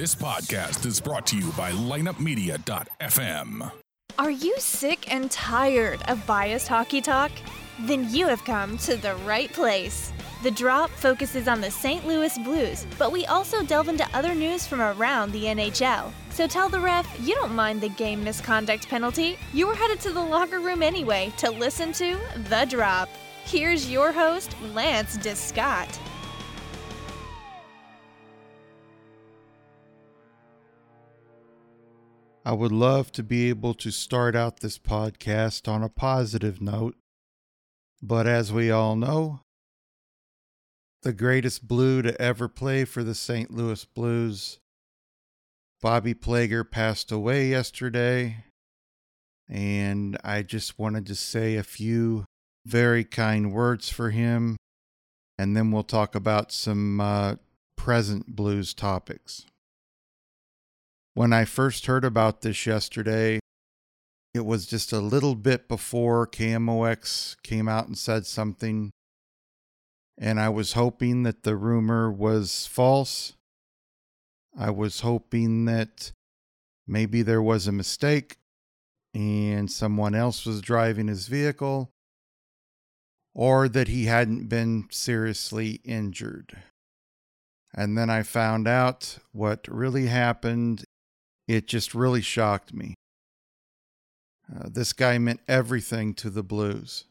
This podcast is brought to you by lineupmedia.fm. Are you sick and tired of biased hockey talk? Then you have come to the right place. The Drop focuses on the St. Louis Blues, but we also delve into other news from around the NHL. So tell the ref you don't mind the game misconduct penalty. You were headed to the locker room anyway to listen to The Drop. Here's your host, Lance Descott. I would love to be able to start out this podcast on a positive note, but as we all know, the greatest blue to ever play for the St. Louis Blues, Bobby Plager, passed away yesterday, and I just wanted to say a few very kind words for him, and then we'll talk about some uh, present blues topics. When I first heard about this yesterday, it was just a little bit before KMOX came out and said something. And I was hoping that the rumor was false. I was hoping that maybe there was a mistake and someone else was driving his vehicle or that he hadn't been seriously injured. And then I found out what really happened it just really shocked me. Uh, this guy meant everything to the blues.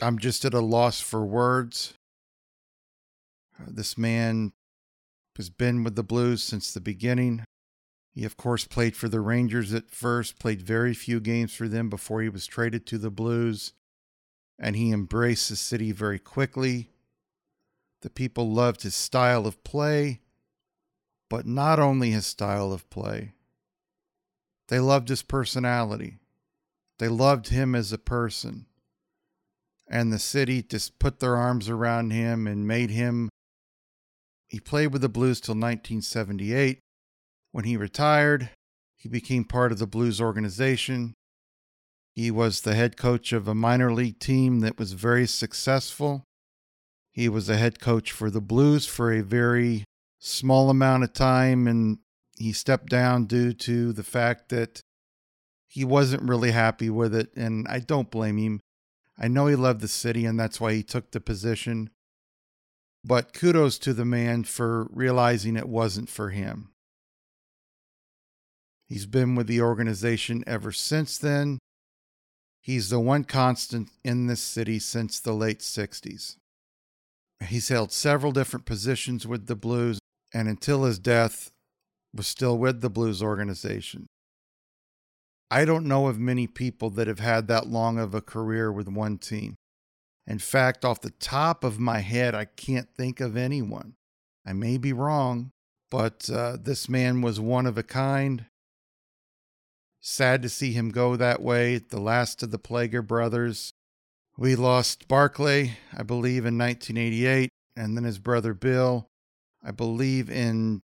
I'm just at a loss for words. Uh, this man has been with the blues since the beginning. He, of course, played for the Rangers at first, played very few games for them before he was traded to the Blues, and he embraced the city very quickly. The people loved his style of play but not only his style of play. They loved his personality. They loved him as a person. And the city just put their arms around him and made him. He played with the Blues till 1978. When he retired, he became part of the Blues organization. He was the head coach of a minor league team that was very successful. He was a head coach for the Blues for a very small amount of time and he stepped down due to the fact that he wasn't really happy with it and I don't blame him. I know he loved the city and that's why he took the position. But kudos to the man for realizing it wasn't for him. He's been with the organization ever since then. He's the one constant in this city since the late 60s. He's held several different positions with the Blues, and until his death was still with the blues organization. I don't know of many people that have had that long of a career with one team. In fact, off the top of my head, I can't think of anyone. I may be wrong, but uh, this man was one of a kind. Sad to see him go that way, the last of the Plager brothers. We lost Barclay, I believe, in 1988, and then his brother Bill I believe in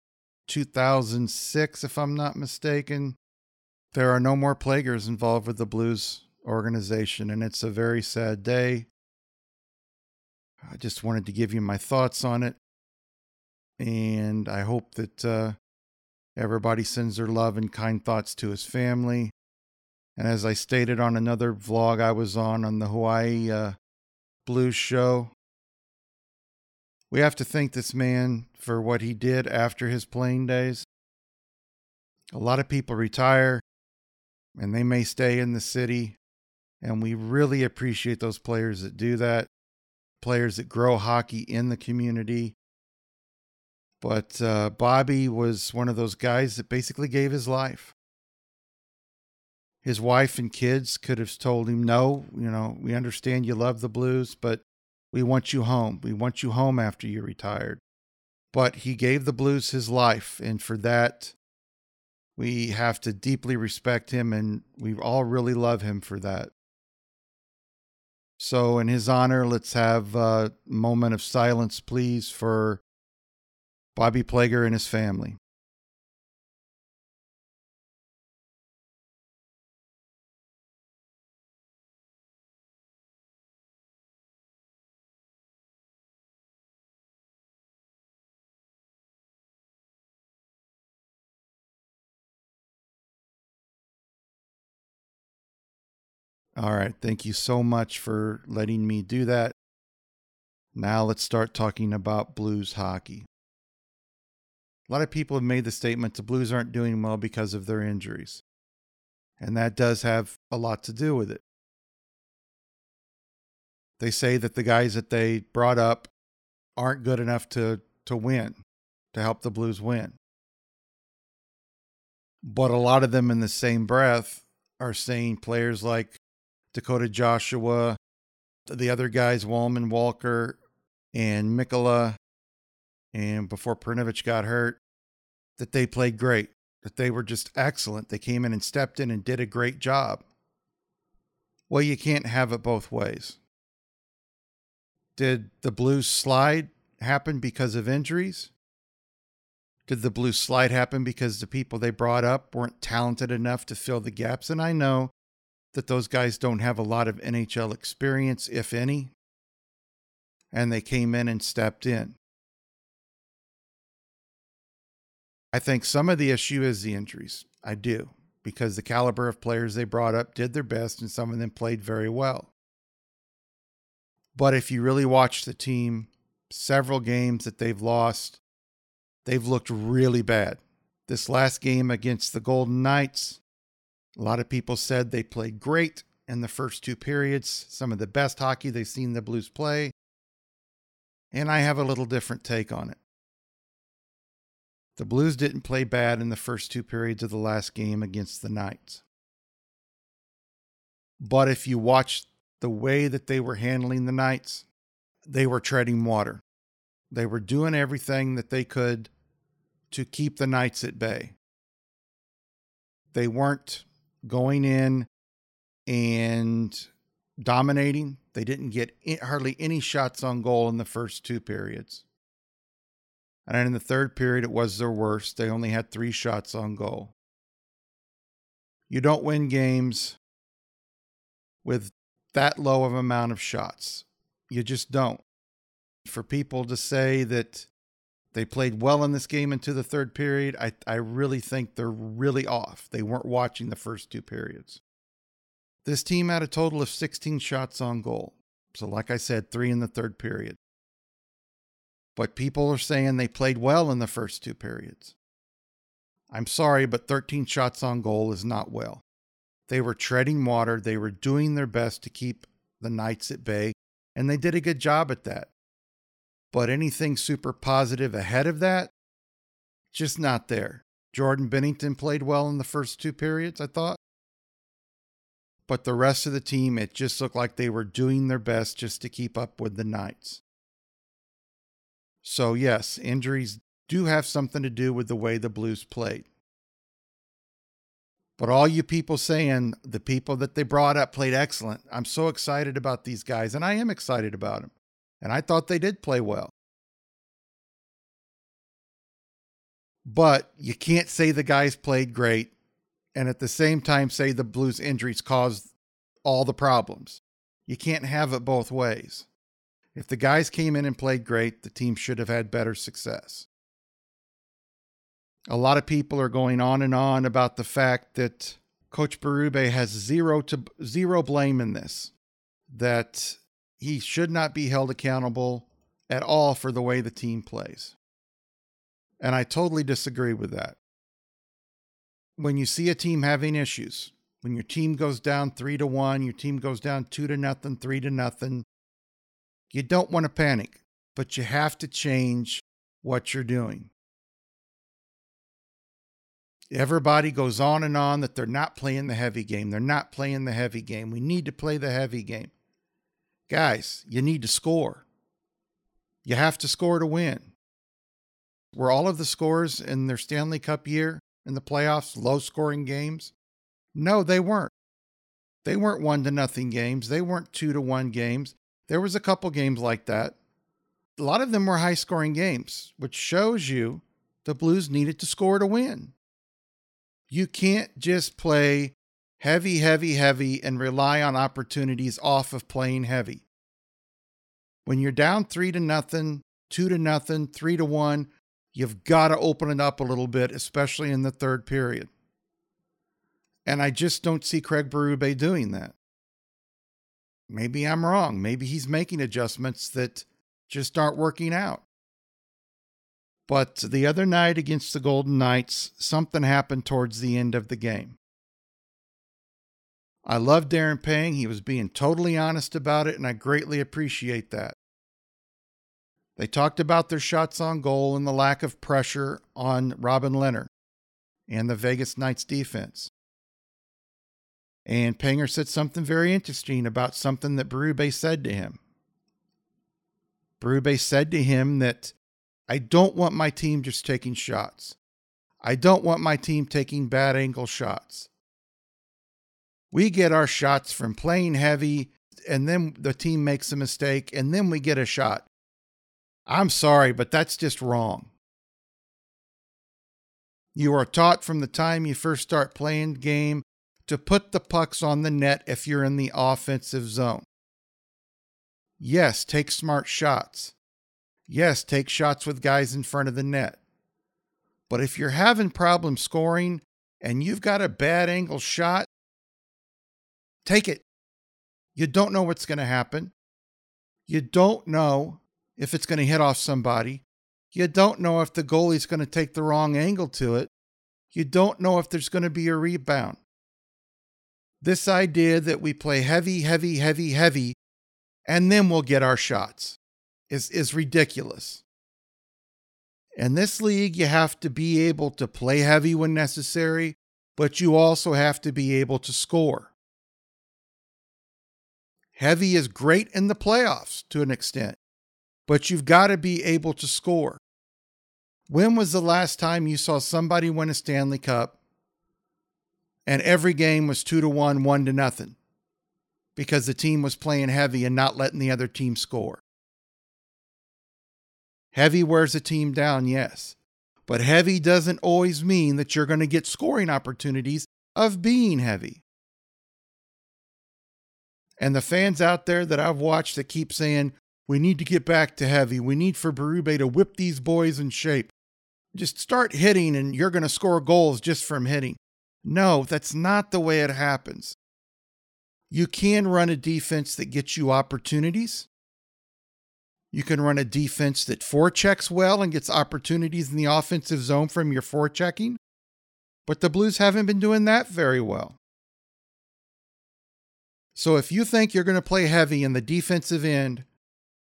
2006, if I'm not mistaken. There are no more Plagers involved with the blues organization, and it's a very sad day. I just wanted to give you my thoughts on it. And I hope that uh, everybody sends their love and kind thoughts to his family. And as I stated on another vlog I was on on the Hawaii uh, Blues Show, we have to thank this man for what he did after his playing days. A lot of people retire and they may stay in the city, and we really appreciate those players that do that, players that grow hockey in the community. But uh, Bobby was one of those guys that basically gave his life. His wife and kids could have told him, No, you know, we understand you love the blues, but we want you home. We want you home after you retired. But he gave the blues his life, and for that, we have to deeply respect him, and we all really love him for that. So, in his honor, let's have a moment of silence, please, for Bobby Plager and his family. All right. Thank you so much for letting me do that. Now let's start talking about Blues hockey. A lot of people have made the statement the Blues aren't doing well because of their injuries. And that does have a lot to do with it. They say that the guys that they brought up aren't good enough to, to win, to help the Blues win. But a lot of them, in the same breath, are saying players like Dakota Joshua, the other guys, Walman Walker and Mikkola, and before Perunovich got hurt, that they played great, that they were just excellent. They came in and stepped in and did a great job. Well, you can't have it both ways. Did the Blues slide happen because of injuries? Did the Blues slide happen because the people they brought up weren't talented enough to fill the gaps? And I know that those guys don't have a lot of NHL experience, if any, and they came in and stepped in. I think some of the issue is the injuries. I do, because the caliber of players they brought up did their best and some of them played very well. But if you really watch the team, several games that they've lost, they've looked really bad. This last game against the Golden Knights, a lot of people said they played great in the first two periods, some of the best hockey they've seen the Blues play. And I have a little different take on it. The Blues didn't play bad in the first two periods of the last game against the Knights. But if you watch the way that they were handling the Knights, they were treading water. They were doing everything that they could to keep the Knights at bay. They weren't going in and dominating. They didn't get hardly any shots on goal in the first two periods. And in the third period, it was their worst. They only had three shots on goal. You don't win games with that low of amount of shots. You just don't. For people to say that they played well in this game into the third period, I, I really think they're really off. They weren't watching the first two periods. This team had a total of 16 shots on goal. So, like I said, three in the third period. But people are saying they played well in the first two periods. I'm sorry, but 13 shots on goal is not well. They were treading water. They were doing their best to keep the Knights at bay, and they did a good job at that. But anything super positive ahead of that, just not there. Jordan Binnington played well in the first two periods, I thought. But the rest of the team, it just looked like they were doing their best just to keep up with the Knights. So, yes, injuries do have something to do with the way the Blues played. But all you people saying the people that they brought up played excellent. I'm so excited about these guys, and I am excited about them. And I thought they did play well. But you can't say the guys played great and at the same time say the Blues injuries caused all the problems. You can't have it both ways. If the guys came in and played great, the team should have had better success. A lot of people are going on and on about the fact that Coach Berube has zero to zero blame in this. That he should not be held accountable at all for the way the team plays. And I totally disagree with that. When you see a team having issues, when your team goes down 3 to 1, your team goes down 2 to nothing, 3 to nothing, you don't want to panic, but you have to change what you're doing. Everybody goes on and on that they're not playing the heavy game. They're not playing the heavy game. We need to play the heavy game. Guys, you need to score. You have to score to win. Were all of the scores in their Stanley Cup year in the playoffs low scoring games? No, they weren't. They weren't one to nothing games. They weren't two to one games. There was a couple games like that. A lot of them were high scoring games, which shows you the Blues needed to score to win. You can't just play heavy, heavy, heavy and rely on opportunities off of playing heavy. When you're down three to nothing, two to nothing, three to one, you've got to open it up a little bit, especially in the third period. And I just don't see Craig Berube doing that. Maybe I'm wrong. Maybe he's making adjustments that just aren't working out. But the other night against the Golden Knights, something happened towards the end of the game. I love Darren Pang. He was being totally honest about it, and I greatly appreciate that. They talked about their shots on goal and the lack of pressure on Robin Lehner and the Vegas Knights defense. And Panger said something very interesting about something that Berube said to him. Berube said to him that I don't want my team just taking shots. I don't want my team taking bad angle shots. We get our shots from playing heavy, and then the team makes a mistake, and then we get a shot. I'm sorry, but that's just wrong. You are taught from the time you first start playing game to put the pucks on the net if you're in the offensive zone. Yes, take smart shots. Yes, take shots with guys in front of the net. But if you're having problems scoring and you've got a bad angle shot, take it. You don't know what's going to happen. You don't know if it's going to hit off somebody. You don't know if the goalie's going to take the wrong angle to it. You don't know if there's going to be a rebound. This idea that we play heavy, heavy, heavy, heavy, and then we'll get our shots is, is ridiculous. In this league, you have to be able to play heavy when necessary, but you also have to be able to score. Heavy is great in the playoffs to an extent, but you've got to be able to score. When was the last time you saw somebody win a Stanley Cup and every game was two to one, one to nothing because the team was playing heavy and not letting the other team score. Heavy wears a team down, yes, but heavy doesn't always mean that you're going to get scoring opportunities of being heavy. And the fans out there that I've watched that keep saying, we need to get back to heavy. We need for Berube to whip these boys in shape. Just start hitting and you're going to score goals just from hitting. No, that's not the way it happens. You can run a defense that gets you opportunities. You can run a defense that forechecks well and gets opportunities in the offensive zone from your forechecking. But the Blues haven't been doing that very well. So if you think you're going to play heavy in the defensive end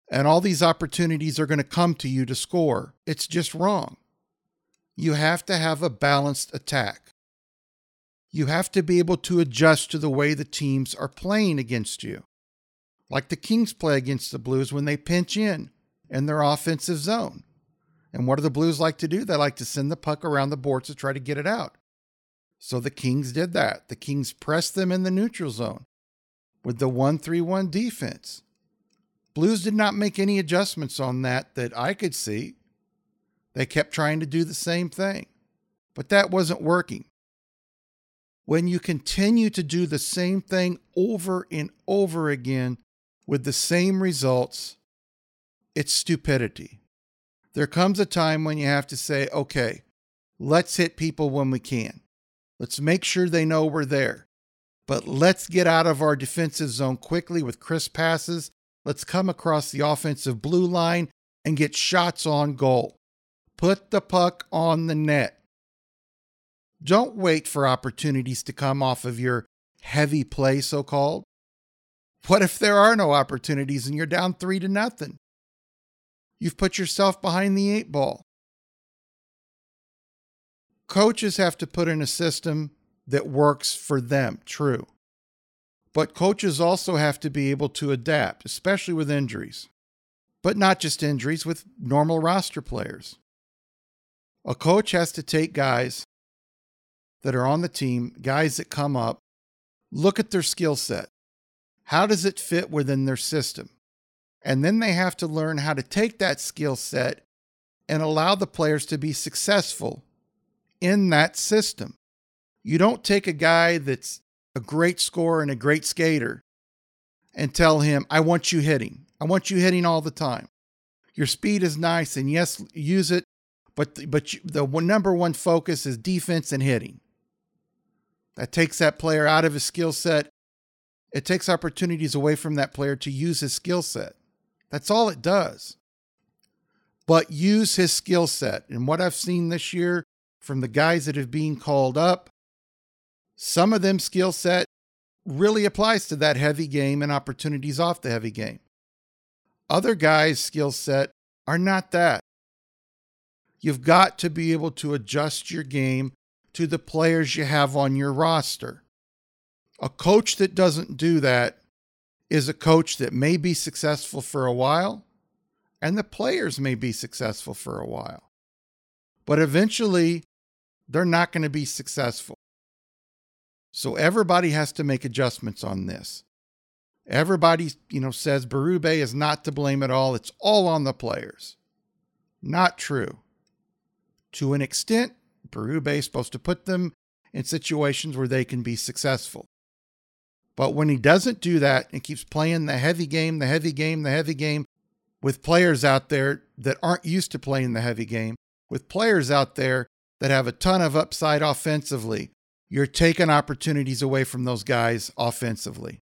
and all these opportunities are going to come to you to score, it's just wrong. You have to have a balanced attack you have to be able to adjust to the way the teams are playing against you. Like the Kings play against the Blues when they pinch in in their offensive zone. And what do the Blues like to do? They like to send the puck around the boards to try to get it out. So the Kings did that. The Kings pressed them in the neutral zone with the 1 3 1 defense. Blues did not make any adjustments on that that I could see. They kept trying to do the same thing, but that wasn't working when you continue to do the same thing over and over again with the same results, it's stupidity. There comes a time when you have to say, okay, let's hit people when we can. Let's make sure they know we're there. But let's get out of our defensive zone quickly with crisp passes. Let's come across the offensive blue line and get shots on goal. Put the puck on the net. Don't wait for opportunities to come off of your heavy play, so called. What if there are no opportunities and you're down three to nothing? You've put yourself behind the eight ball. Coaches have to put in a system that works for them, true. But coaches also have to be able to adapt, especially with injuries. But not just injuries, with normal roster players. A coach has to take guys that are on the team, guys that come up, look at their skill set. How does it fit within their system? And then they have to learn how to take that skill set and allow the players to be successful in that system. You don't take a guy that's a great scorer and a great skater and tell him, I want you hitting. I want you hitting all the time. Your speed is nice, and yes, use it, but, but the number one focus is defense and hitting. That takes that player out of his skill set It takes opportunities away from that player to use his skill set. That's all it does. But use his skill set. And what I've seen this year from the guys that have been called up, some of them skill set really applies to that heavy game and opportunities off the heavy game. Other guys' skill set are not that. You've got to be able to adjust your game to the players you have on your roster. A coach that doesn't do that is a coach that may be successful for a while, and the players may be successful for a while. But eventually, they're not going to be successful. So everybody has to make adjustments on this. Everybody, you know, says Berube is not to blame at all. It's all on the players. Not true. To an extent, Berube is supposed to put them in situations where they can be successful. But when he doesn't do that and keeps playing the heavy game, the heavy game, the heavy game with players out there that aren't used to playing the heavy game, with players out there that have a ton of upside offensively, you're taking opportunities away from those guys offensively.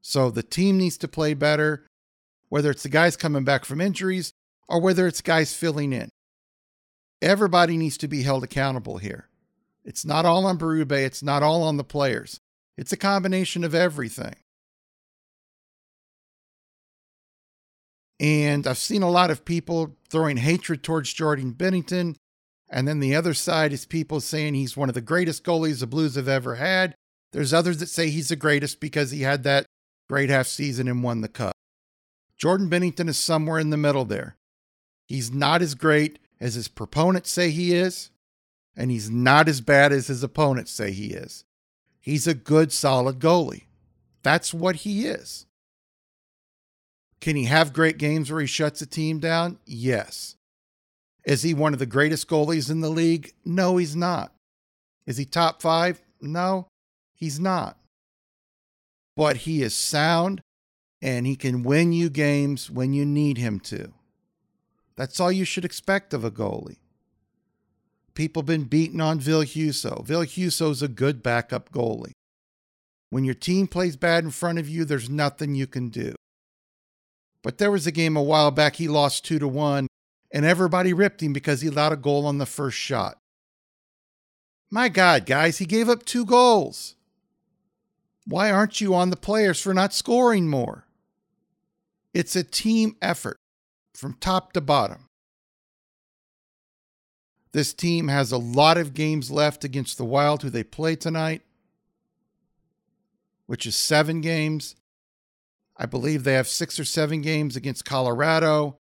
So the team needs to play better, whether it's the guys coming back from injuries or whether it's guys filling in. Everybody needs to be held accountable here. It's not all on Berube, it's not all on the players. It's a combination of everything. And I've seen a lot of people throwing hatred towards Jordan Binnington. And then the other side is people saying he's one of the greatest goalies the Blues have ever had. There's others that say he's the greatest because he had that great half season and won the cup. Jordan Binnington is somewhere in the middle there. He's not as great as his proponents say he is, and he's not as bad as his opponents say he is. He's a good, solid goalie. That's what he is. Can he have great games where he shuts a team down? Yes. Is he one of the greatest goalies in the league? No, he's not. Is he top five? No, he's not. But he is sound and he can win you games when you need him to. That's all you should expect of a goalie people been beaten on. Ville Husso's a good backup goalie. When your team plays bad in front of you, there's nothing you can do. But there was a game a while back he lost 2 to 1 and everybody ripped him because he allowed a goal on the first shot. My god, guys, he gave up 2 goals. Why aren't you on the players for not scoring more? It's a team effort from top to bottom. This team has a lot of games left against the Wild, who they play tonight, which is seven games. I believe they have six or seven games against Colorado.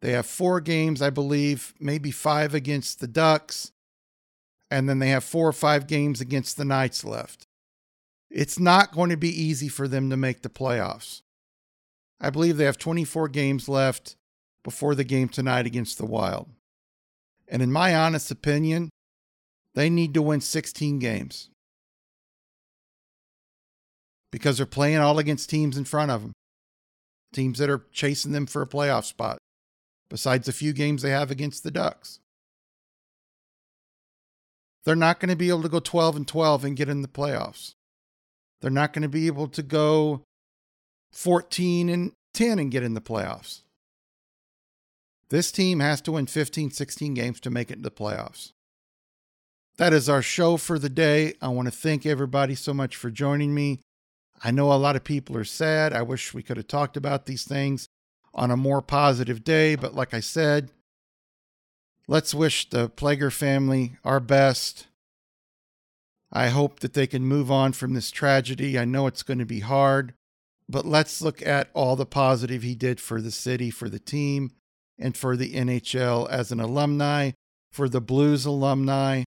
They have four games, I believe, maybe five against the Ducks. And then they have four or five games against the Knights left. It's not going to be easy for them to make the playoffs. I believe they have 24 games left before the game tonight against the Wild. And in my honest opinion, they need to win 16 games because they're playing all against teams in front of them, teams that are chasing them for a playoff spot, besides a few games they have against the Ducks. They're not going to be able to go 12 and 12 and get in the playoffs. They're not going to be able to go 14 and 10 and get in the playoffs. This team has to win 15, 16 games to make it to the playoffs. That is our show for the day. I want to thank everybody so much for joining me. I know a lot of people are sad. I wish we could have talked about these things on a more positive day, but like I said, let's wish the Plager family our best. I hope that they can move on from this tragedy. I know it's going to be hard, but let's look at all the positive he did for the city, for the team, and for the NHL as an alumni, for the Blues alumni.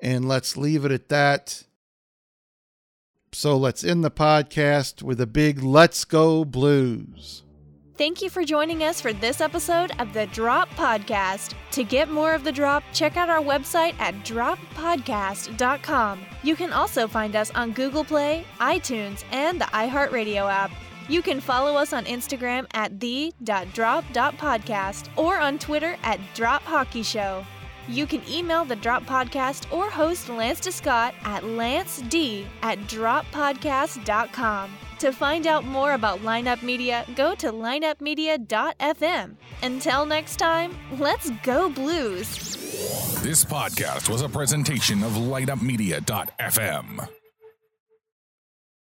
And let's leave it at that. So let's end the podcast with a big Let's Go Blues. Thank you for joining us for this episode of the Drop Podcast. To get more of the Drop, check out our website at droppodcast.com. You can also find us on Google Play, iTunes, and the iHeartRadio app. You can follow us on Instagram at the.drop.podcast or on Twitter at Drop Hockey Show. You can email the Drop Podcast or host Lance DeScott at lanced at droppodcast.com. To find out more about Lineup Media, go to lineupmedia.fm. Until next time, let's go blues. This podcast was a presentation of lineupmedia.fm.